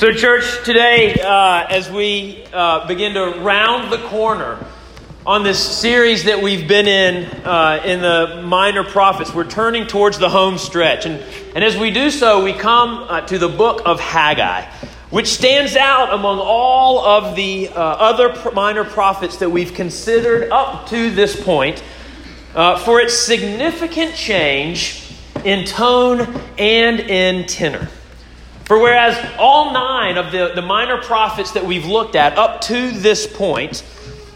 So, church, today, uh, as we uh, begin to round the corner on this series that we've been in uh, in the minor prophets, we're turning towards the home stretch. And, and as we do so, we come uh, to the book of Haggai, which stands out among all of the uh, other minor prophets that we've considered up to this point uh, for its significant change in tone and in tenor. For whereas all nine of the, the minor prophets that we've looked at up to this point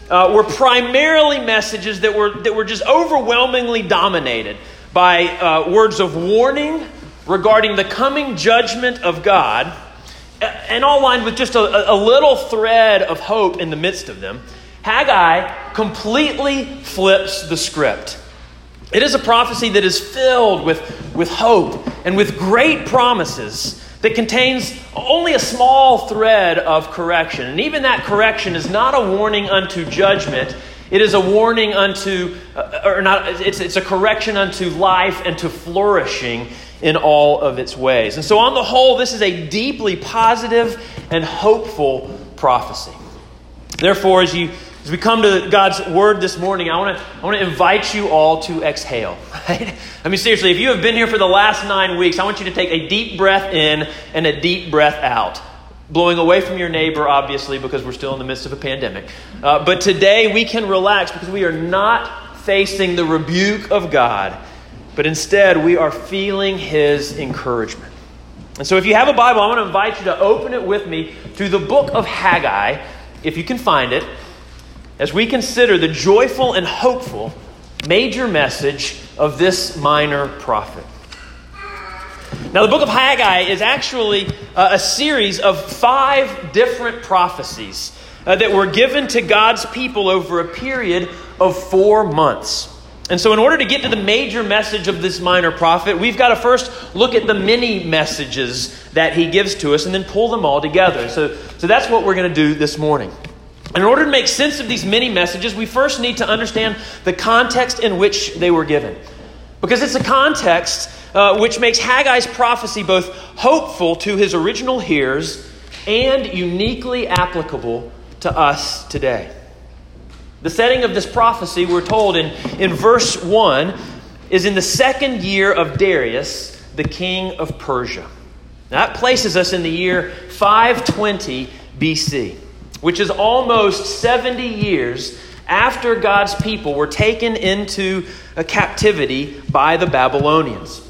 uh, were primarily messages that were, that were just overwhelmingly dominated by uh, words of warning regarding the coming judgment of God, and all lined with just a, a little thread of hope in the midst of them, Haggai completely flips the script. It is a prophecy that is filled with, with hope and with great promises that contains only a small thread of correction. And even that correction is not a warning unto judgment. It is a warning unto, uh, or not, it's, it's a correction unto life and to flourishing in all of its ways. And so, on the whole, this is a deeply positive and hopeful prophecy. Therefore, as you as we come to God's word this morning, I want to I want to invite you all to exhale. Right? I mean, seriously, if you have been here for the last nine weeks, I want you to take a deep breath in and a deep breath out. Blowing away from your neighbor, obviously, because we're still in the midst of a pandemic. Uh, but today we can relax because we are not facing the rebuke of God, but instead we are feeling His encouragement. And so if you have a Bible, I want to invite you to open it with me to the book of Haggai, if you can find it as we consider the joyful and hopeful major message of this minor prophet. Now, the book of Haggai is actually uh, a series of five different prophecies uh, that were given to God's people over a period of four months. And so, in order to get to the major message of this minor prophet, we've got to first look at the many messages that he gives to us and then pull them all together. So, so that's what we're going to do this morning. In order to make sense of these many messages, we first need to understand the context in which they were given. Because it's a context uh, which makes Haggai's prophecy both hopeful to his original hearers and uniquely applicable to us today. The setting of this prophecy, we're told in, in verse 1, is in the second year of Darius, the king of Persia. Now, that places us in the year 520 BC which is almost 70 years after God's people were taken into a captivity by the Babylonians.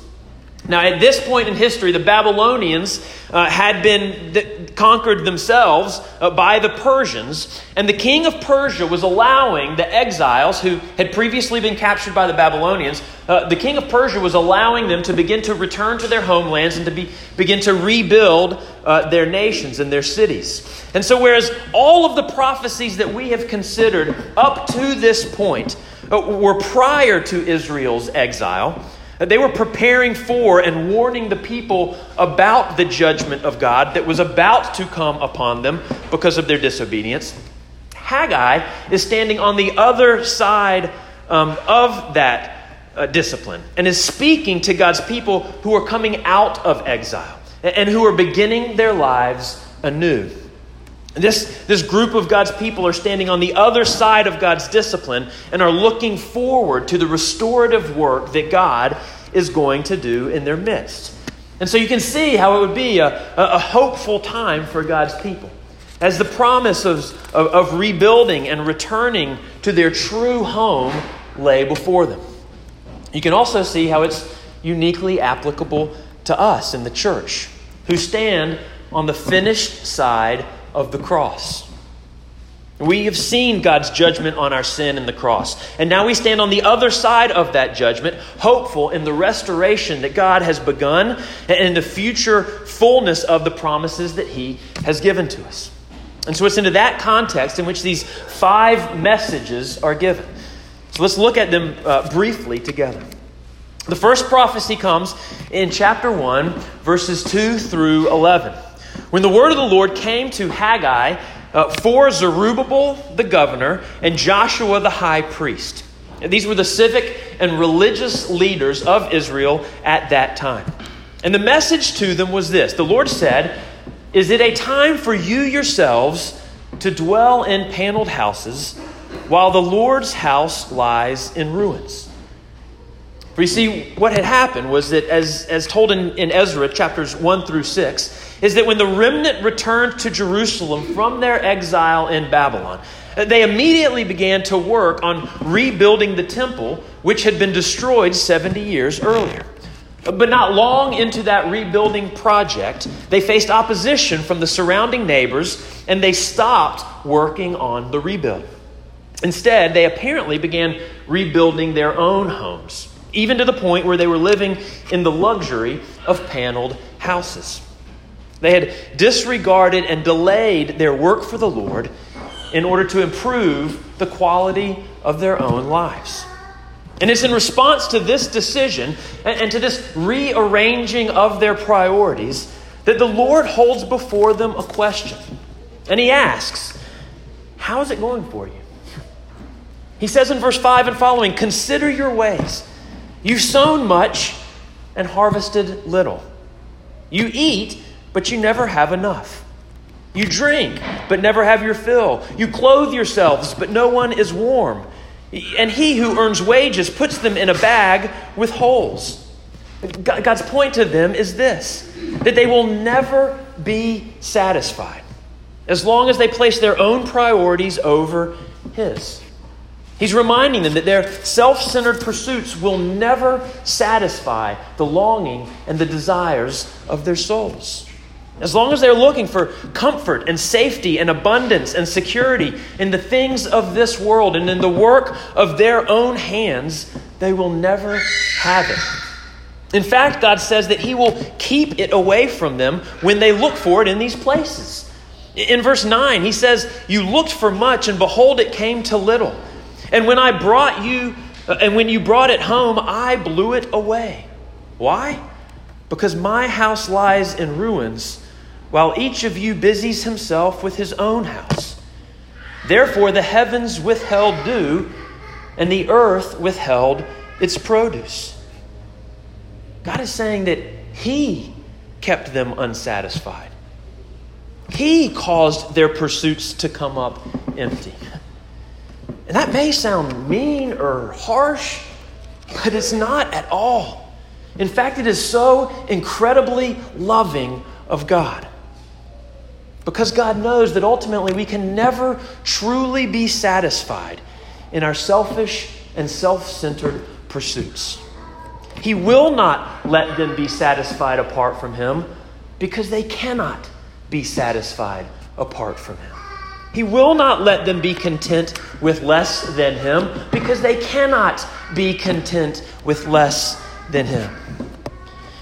Now, at this point in history, the Babylonians uh, had been th- conquered themselves uh, by the Persians, and the king of Persia was allowing the exiles who had previously been captured by the Babylonians, uh, the king of Persia was allowing them to begin to return to their homelands and to be, begin to rebuild uh, their nations and their cities. And so, whereas all of the prophecies that we have considered up to this point uh, were prior to Israel's exile, they were preparing for and warning the people about the judgment of God that was about to come upon them because of their disobedience. Haggai is standing on the other side um, of that uh, discipline and is speaking to God's people who are coming out of exile and who are beginning their lives anew. This, this group of God's people are standing on the other side of God's discipline and are looking forward to the restorative work that God is going to do in their midst. And so you can see how it would be a, a, hopeful time for God's people as the promise of, of, of rebuilding and returning to their true home lay before them. You can also see how it's uniquely applicable to us in the church who stand on the finished side of the cross. We have seen God's judgment on our sin in the cross. And now we stand on the other side of that judgment, hopeful in the restoration that God has begun and in the future fullness of the promises that He has given to us. And so it's into that context in which these five messages are given. So let's look at them uh, briefly together. The first prophecy comes in chapter 1, verses 2 through 11. When the word of the Lord came to Haggai uh, for Zerubbabel the governor and Joshua the high priest. These were the civic and religious leaders of Israel at that time. And the message to them was this The Lord said, Is it a time for you yourselves to dwell in paneled houses while the Lord's house lies in ruins? For you see, what had happened was that, as, as told in, in Ezra chapters 1 through 6, is that when the remnant returned to Jerusalem from their exile in Babylon, they immediately began to work on rebuilding the temple, which had been destroyed 70 years earlier. But not long into that rebuilding project, they faced opposition from the surrounding neighbors and they stopped working on the rebuild. Instead, they apparently began rebuilding their own homes, even to the point where they were living in the luxury of paneled houses. They had disregarded and delayed their work for the Lord in order to improve the quality of their own lives. And it's in response to this decision and, to this rearranging of their priorities that the Lord holds before them a question. And He asks, How is it going for you? He says in verse 5 and following, Consider your ways. You've sown much and harvested little. You eat, but you never have enough. You drink, but never have your fill. You clothe yourselves, but no one is warm. And he who earns wages puts them in a bag with holes. God's point to them is this that they will never be satisfied as long as they place their own priorities over His. He's reminding them that their self centered pursuits will never satisfy the longing and the desires of their souls. As long as they're looking for comfort and safety and abundance and security in the things of this world and in the work of their own hands, they will never have it. In fact, God says that He will keep it away from them when they look for it in these places. In verse 9, He says, You looked for much, and behold, it came to little. And when I brought you, uh, and when you brought it home, I blew it away. Why? Because my house lies in ruins while each of you busies himself with his own house. Therefore, the heavens withheld dew, and the earth withheld its produce. God is saying that He kept them unsatisfied. He caused their pursuits to come up empty. And that may sound mean or harsh, but it's not at all. In fact, it is so incredibly loving of God. Because God knows that ultimately we can never truly be satisfied in our selfish and self centered pursuits. He will not let them be satisfied apart from Him because they cannot be satisfied apart from Him. He will not let them be content with less than Him because they cannot be content with less than Him.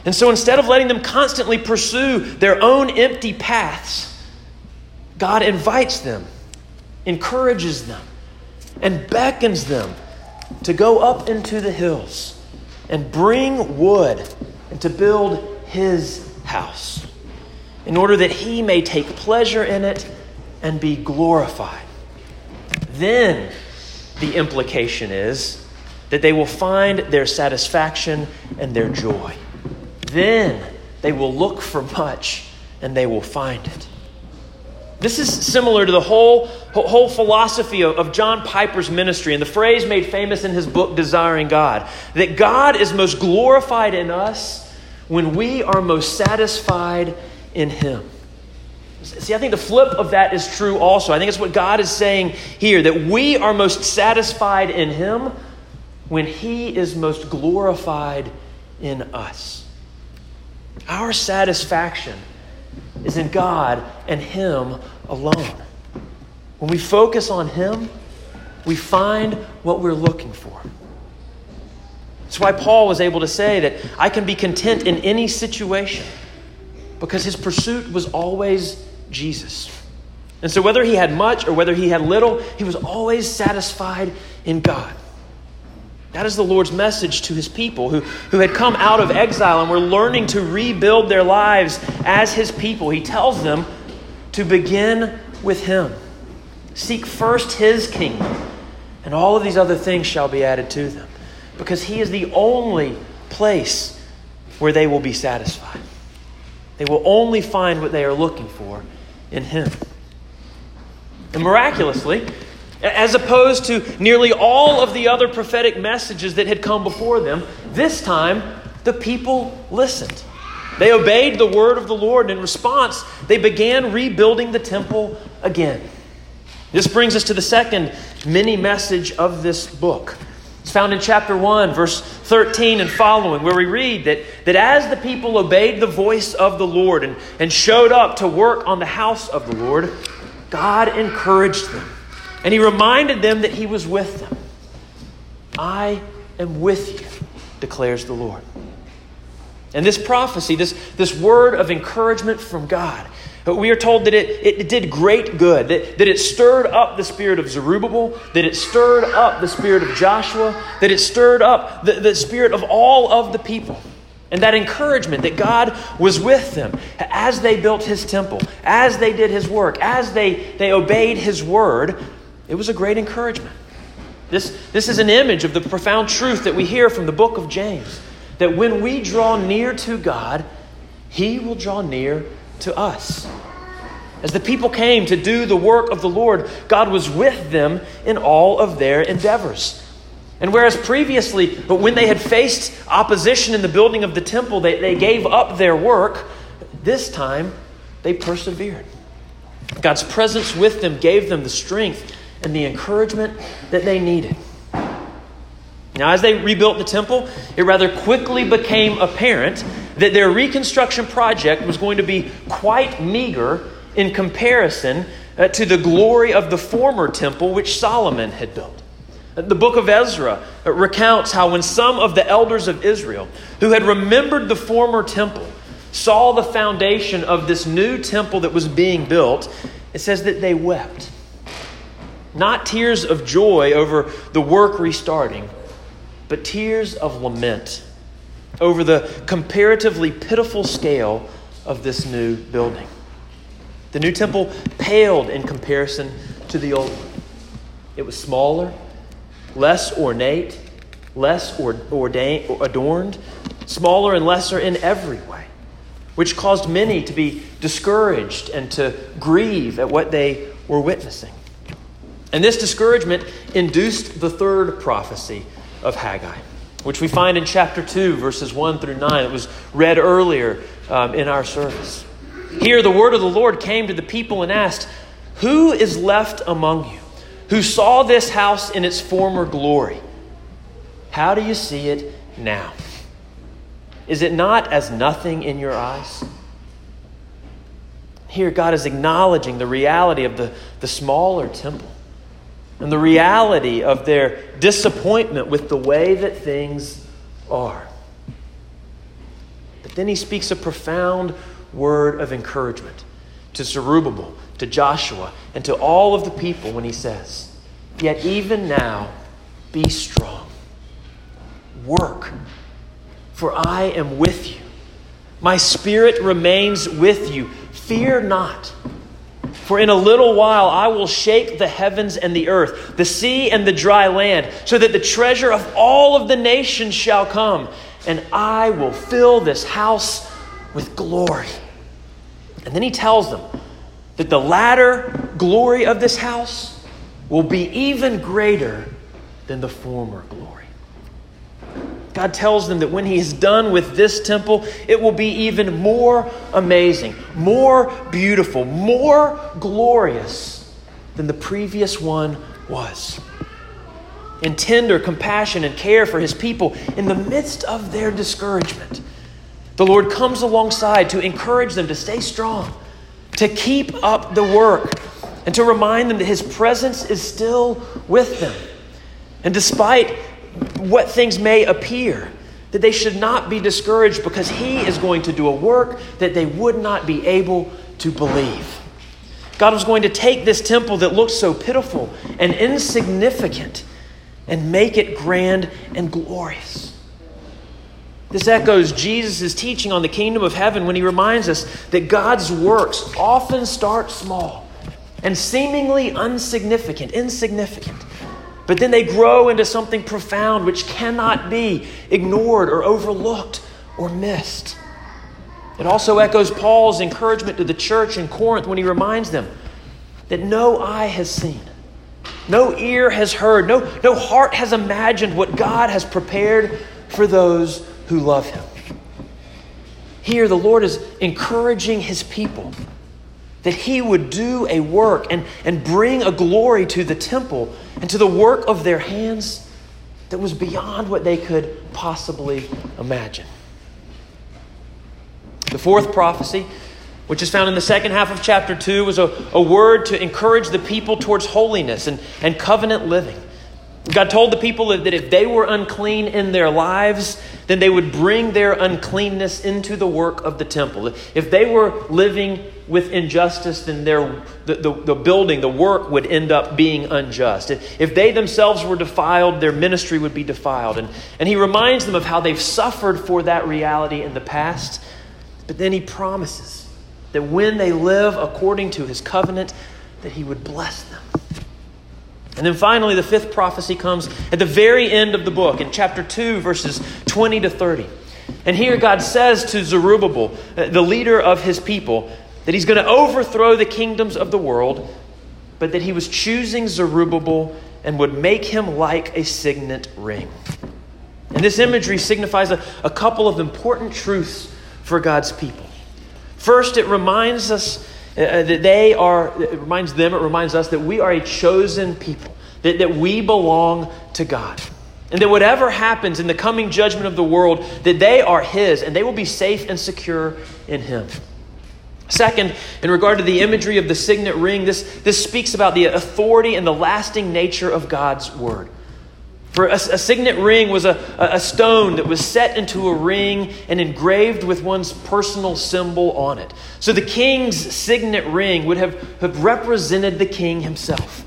And so instead of letting them constantly pursue their own empty paths, God invites them, encourages them, and beckons them to go up into the hills and bring wood and to build his house in order that he may take pleasure in it and be glorified. Then the implication is that they will find their satisfaction and their joy. Then they will look for much and they will find it. This is similar to the whole, whole philosophy of, of John Piper's ministry and the phrase made famous in his book, Desiring God that God is most glorified in us when we are most satisfied in Him. See, I think the flip of that is true also. I think it's what God is saying here that we are most satisfied in Him when He is most glorified in us. Our satisfaction is in God and Him alone. When we focus on Him, we find what we're looking for. That's why Paul was able to say that I can be content in any situation because his pursuit was always Jesus. And so, whether he had much or whether he had little, he was always satisfied in God. That is the Lord's message to his people who, who had come out of exile and were learning to rebuild their lives as his people. He tells them to begin with him. Seek first his kingdom, and all of these other things shall be added to them. Because he is the only place where they will be satisfied. They will only find what they are looking for in Him. And miraculously, as opposed to nearly all of the other prophetic messages that had come before them, this time the people listened. They obeyed the word of the Lord, and in response, they began rebuilding the temple again. This brings us to the second mini message of this book. It's found in chapter 1, verse 13 and following, where we read that, that as the people obeyed the voice of the Lord and, and showed up to work on the house of the Lord, God encouraged them. And He reminded them that He was with them. I am with you, declares the Lord. And this prophecy, this, this word of encouragement from God, we are told that it, it did great good, that, that it stirred up the spirit of Zerubbabel, that it stirred up the spirit of Joshua, that it stirred up the, the spirit of all of the people. And that encouragement that God was with them as they built his temple, as they did his work, as they, they obeyed his word, it was a great encouragement. This, this is an image of the profound truth that we hear from the book of James that when we draw near to God, he will draw near to us. As the people came to do the work of the Lord, God was with them in all of their endeavors. And whereas previously, but when they had faced opposition in the building of the temple, they, they gave up their work, this time they persevered. God's presence with them gave them the strength and the encouragement that they needed. Now, as they rebuilt the temple, it rather quickly became apparent that their reconstruction project was going to be quite meager in comparison uh, to the glory of the former temple which Solomon had built. The book of Ezra uh, recounts how when some of the elders of Israel who had remembered the former temple saw the foundation of this new temple that was being built, it says that they wept. Not tears of joy over the work restarting, but tears of lament over the comparatively pitiful scale of this new building. The new temple paled in comparison to the old one. It was smaller, less ornate, less ordained, adorned, smaller and lesser in every way, which caused many to be discouraged and to grieve at what they were witnessing. And this discouragement induced the third prophecy of Haggai, which we find in chapter 2, verses 1 through 9. It was read earlier um, in our service. Here, the word of the Lord came to the people and asked, Who is left among you who saw this house in its former glory? How do you see it now? Is it not as nothing in your eyes? Here, God is acknowledging the reality of the, the smaller temple and the reality of their disappointment with the way that things are. But then he speaks a profound word of encouragement to Zerubbabel, to Joshua, and to all of the people when he says, Yet even now, be strong. Work, for I am with you. My spirit remains with you. Fear not. For in a little while I will shake the heavens and the earth, the sea and the dry land, so that the treasure of all of the nations shall come, and I will fill this house with glory. And then he tells them that the latter glory of this house will be even greater than the former glory. God tells them that when He is done with this temple, it will be even more amazing, more beautiful, more glorious than the previous one was. In tender compassion and care for His people in the midst of their discouragement, the Lord comes alongside to encourage them to stay strong, to keep up the work, and to remind them that His presence is still with them. And despite what things may appear, that they should not be discouraged because He is going to do a work that they would not be able to believe. God was going to take this temple that looked so pitiful and insignificant and make it grand and glorious. This echoes Jesus' teaching on the kingdom of heaven when he reminds us that God's works often start small and seemingly insignificant, insignificant. But then they grow into something profound which cannot be ignored or overlooked or missed. It also echoes Paul's encouragement to the church in Corinth when he reminds them that no eye has seen, no ear has heard, no, no heart has imagined what God has prepared for those who love him. Here, the Lord is encouraging his people that he would do a work and, and bring a glory to the temple and to the work of their hands that was beyond what they could possibly imagine. The fourth prophecy, which is found in the second half of chapter 2, was a, a word to encourage the people towards holiness and, and covenant living. God told the people that if they were unclean in their lives, then they would bring their uncleanness into the work of the temple. If they were living with injustice, then their, the, the, the building, the work would end up being unjust. If they themselves were defiled, their ministry would be defiled. And, and he reminds them of how they've suffered for that reality in the past. But then he promises that when they live according to his covenant, that he would bless them. And then finally, the fifth prophecy comes at the very end of the book, in chapter 2, verses 20 to 30. And here God says to Zerubbabel, uh, the leader of his people, that he's going to overthrow the kingdoms of the world, but that he was choosing Zerubbabel and would make him like a signet ring. And this imagery signifies a, a couple of important truths for God's people. First, it reminds us uh, uh, that they are, it reminds them, it reminds us that we are a chosen people, that, that we belong to God. And that whatever happens in the coming judgment of the world, that they are His and they will be safe and secure in Him. Second, in regard to the imagery of the signet ring, this, this speaks about the authority and the lasting nature of God's Word. For a, a, signet ring was a, a stone that was set into a ring and engraved with one's personal symbol on it. So the king's signet ring would have, have represented the king himself.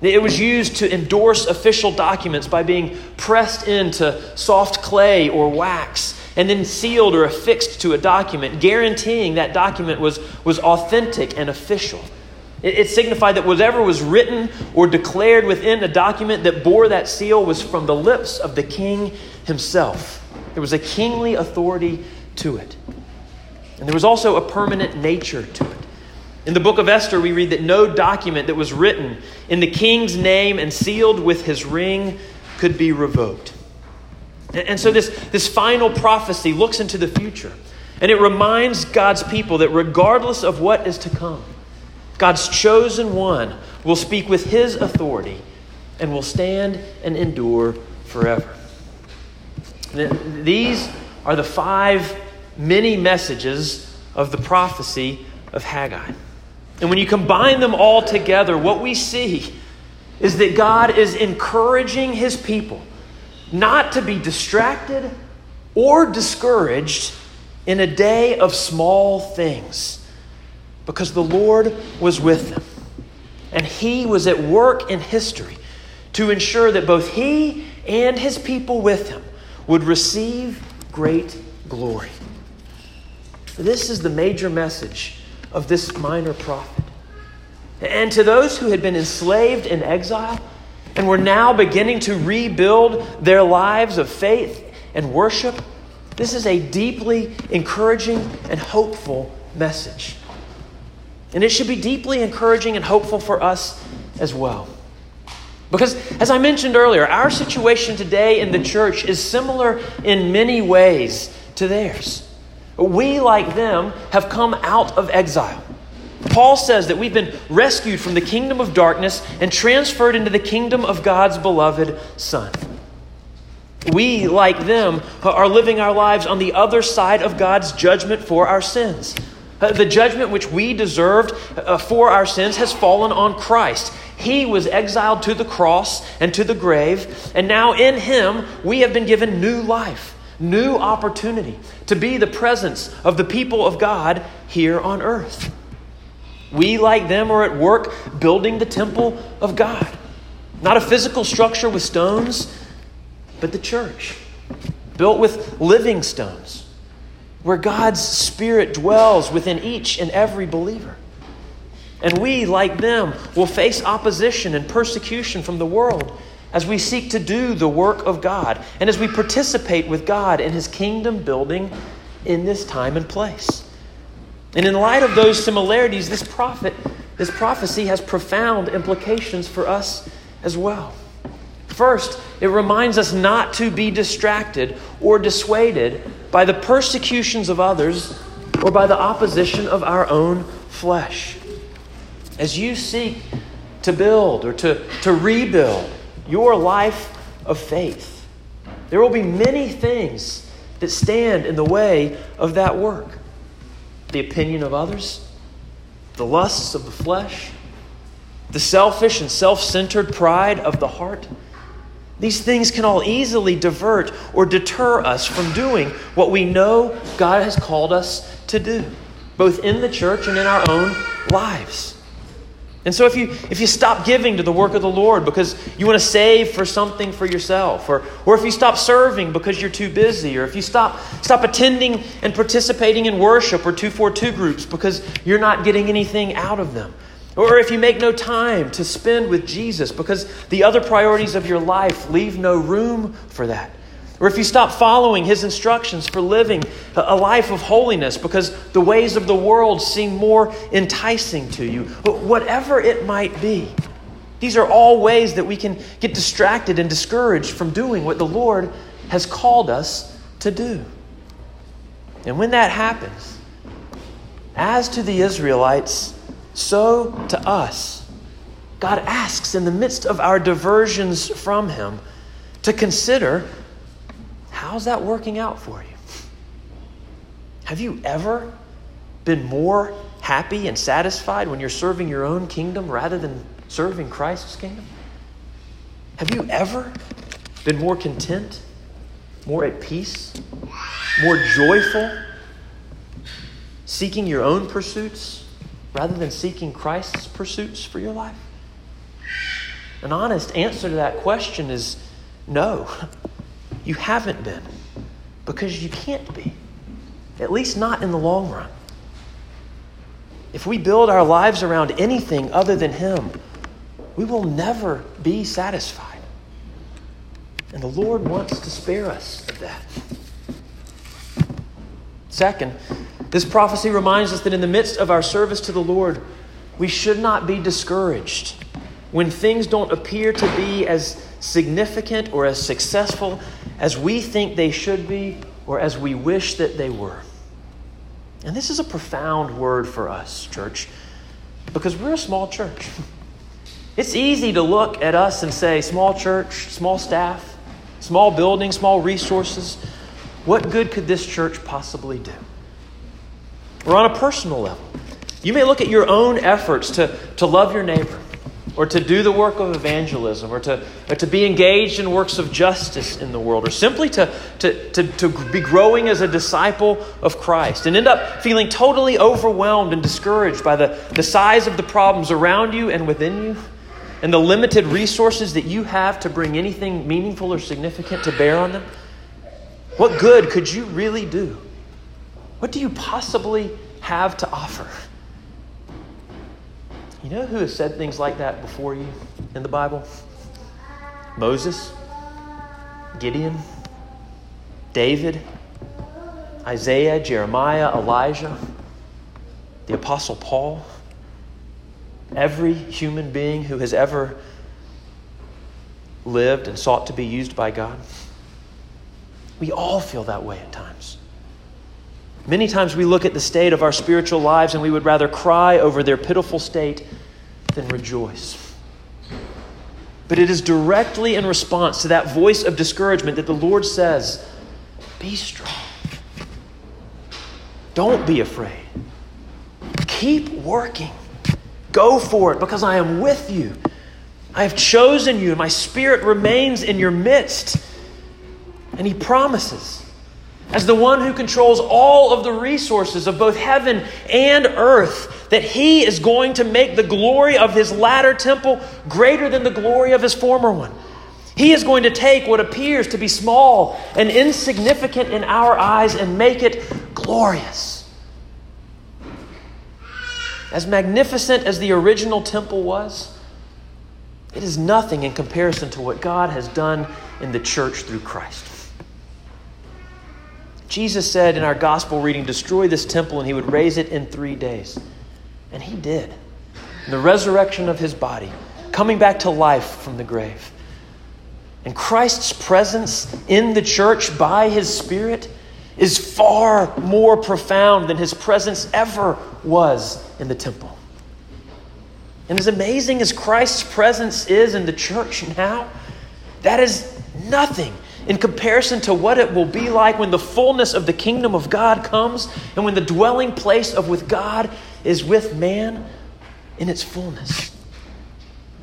It was used to endorse official documents by being pressed into soft clay or wax and then sealed or affixed to a document, guaranteeing that document was, was authentic and official. It, it signified that whatever was written or declared within a document that bore that seal was from the lips of the king himself. There was a kingly authority to it. And there was also a permanent nature to it. In the book of Esther, we read that no document that was written in the king's name and sealed with his ring could be revoked. And so, this, this final prophecy looks into the future, and it reminds God's people that regardless of what is to come, God's chosen one will speak with his authority and will stand and endure forever. These are the five many messages of the prophecy of Haggai. And when you combine them all together, what we see is that God is encouraging his people not to be distracted or discouraged in a day of small things because the Lord was with them. And He was at work in history to ensure that both He and His people with Him would receive great glory. This is the major message of this minor prophet. And to those who had been enslaved in exile and were now beginning to rebuild their lives of faith and worship, this is a deeply encouraging and hopeful message. And it should be deeply encouraging and hopeful for us as well. Because, as I mentioned earlier, our situation today in the church is similar in many ways to theirs. We, like them, have come out of exile. Paul says that we've been rescued from the kingdom of darkness and transferred into the kingdom of God's beloved Son. We, like them, are living our lives on the other side of God's judgment for our sins. Uh, the judgment which we deserved uh, for our sins has fallen on Christ. He was exiled to the cross and to the grave, and now in Him we have been given new life, new opportunity to be the presence of the people of God here on earth. We, like them, are at work building the temple of God. Not a physical structure with stones, but the church, built with living stones where God's Spirit dwells within each and every believer. And we, like them, will face opposition and persecution from the world as we seek to do the work of God and as we participate with God in His kingdom building in this time and place. And in light of those similarities, this prophet, this prophecy has profound implications for us as well. First, it reminds us not to be distracted or dissuaded by the persecutions of others or by the opposition of our own flesh. As you seek to build or to, to rebuild your life of faith, there will be many things that stand in the way of that work the opinion of others, the lusts of the flesh, the selfish and self centered pride of the heart. These things can all easily divert or deter us from doing what we know God has called us to do, both in the church and in our own lives. And so if you if you stop giving to the work of the Lord because you want to save for something for yourself, or or if you stop serving because you're too busy, or if you stop stop attending and participating in worship or 242 groups because you're not getting anything out of them, or if you make no time to spend with Jesus because the other priorities of your life leave no room for that. Or if you stop following his instructions for living a life of holiness because the ways of the world seem more enticing to you, whatever it might be, these are all ways that we can get distracted and discouraged from doing what the Lord has called us to do. And when that happens, as to the Israelites, so to us, God asks in the midst of our diversions from Him to consider How's that working out for you? Have you ever been more happy and satisfied when you're serving your own kingdom rather than serving Christ's kingdom? Have you ever been more content, more at peace, more joyful, seeking your own pursuits rather than seeking Christ's pursuits for your life? An honest answer to that question is no. You haven't been because you can't be, at least not in the long run. If we build our lives around anything other than Him, we will never be satisfied. And the Lord wants to spare us of that. Second, this prophecy reminds us that in the midst of our service to the Lord, we should not be discouraged when things don't appear to be as significant or as successful as we think they should be or as we wish that they were. And this is a profound word for us, church, because we're a small church. It's easy to look at us and say, small church, small staff, small building, small resources. What good could this church possibly do? Or on a personal level, you may look at your own efforts to, to love your neighbor or to do the work of evangelism, or to, or to be engaged in works of justice in the world, or simply to, to, to, to be growing as a disciple of Christ, and end up feeling totally overwhelmed and discouraged by the, the size of the problems around you and within you, and the limited resources that you have to bring anything meaningful or significant to bear on them? What good could you really do? What do you possibly have to offer? You know who has said things like that before you in the Bible? Moses, Gideon, David, Isaiah, Jeremiah, Elijah, the Apostle Paul. Every human being who has ever lived and sought to be used by God. We all feel that way at times. Many times we look at the state of our spiritual lives and we would rather cry over their pitiful state than rejoice. But it is directly in response to that voice of discouragement that the Lord says, Be strong. Don't be afraid. Keep working. Go for it because I am with you. I have chosen you, and my spirit remains in your midst. And he promises as the one who controls all of the resources of both heaven and earth, that he is going to make the glory of his latter temple greater than the glory of his former one. He is going to take what appears to be small and insignificant in our eyes and make it glorious. As magnificent as the original temple was, it is nothing in comparison to what God has done in the church through Christ. Jesus said in our gospel reading, Destroy this temple, and he would raise it in three days. And he did. the resurrection of his body, coming back to life from the grave. And Christ's presence in the church by his Spirit is far more profound than his presence ever was in the temple. And as amazing as Christ's presence is in the church now, that is nothing in comparison to what it will be like when the fullness of the kingdom of God comes and when the dwelling place of with God is with man in its fullness.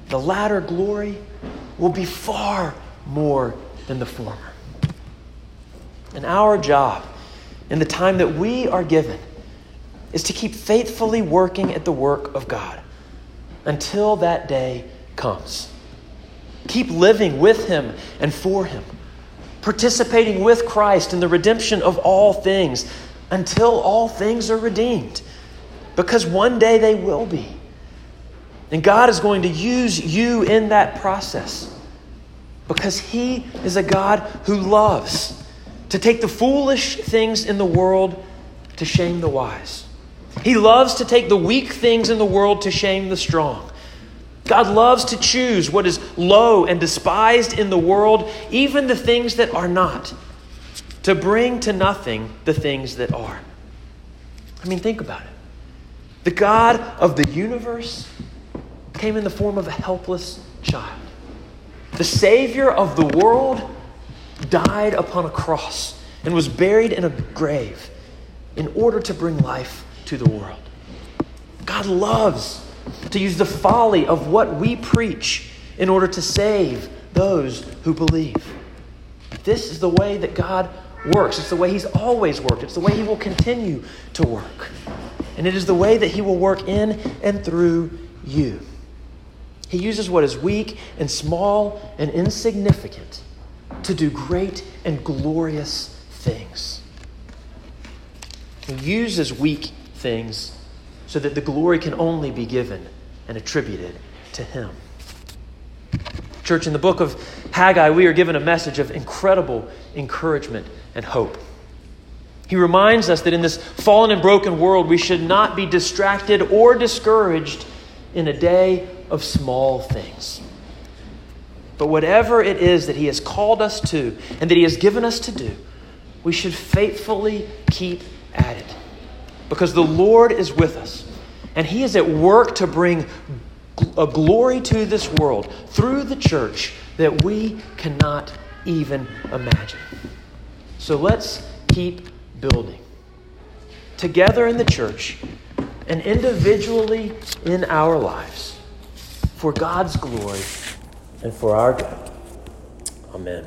The latter glory will be far more than the former. And our job in the time that we are given is to keep faithfully working at the work of God until that day comes. Keep living with Him and for Him, participating with Christ in the redemption of all things until all things are redeemed. Because one day they will be. And God is going to use you in that process because He is a God who loves to take the foolish things in the world to shame the wise. He loves to take the weak things in the world to shame the strong. God loves to choose what is low and despised in the world, even the things that are not, to bring to nothing the things that are. I mean, think about it. The God of the universe came in the form of a helpless child. The Savior of the world died upon a cross and was buried in a grave in order to bring life to the world. God loves to use the folly of what we preach in order to save those who believe. This is the way that God works. It's the way He's always worked. It's the way He will continue to work. And it is the way that He will work in and through you. He uses what is weak and small and insignificant to do great and glorious things. He uses weak things so that the glory can only be given and attributed to Him. Church, in the book of Haggai, we are given a message of incredible encouragement and hope. He reminds us that in this fallen and broken world, we should not be distracted or discouraged in a day of small things. But whatever it is that He has called us to and that He has given us to do, we should faithfully keep at it. Because the Lord is with us, and He is at work to bring a glory to this world through the church that we cannot even imagine. So let's keep building. Together in the church and individually in our lives for God's glory and for our good. Amen.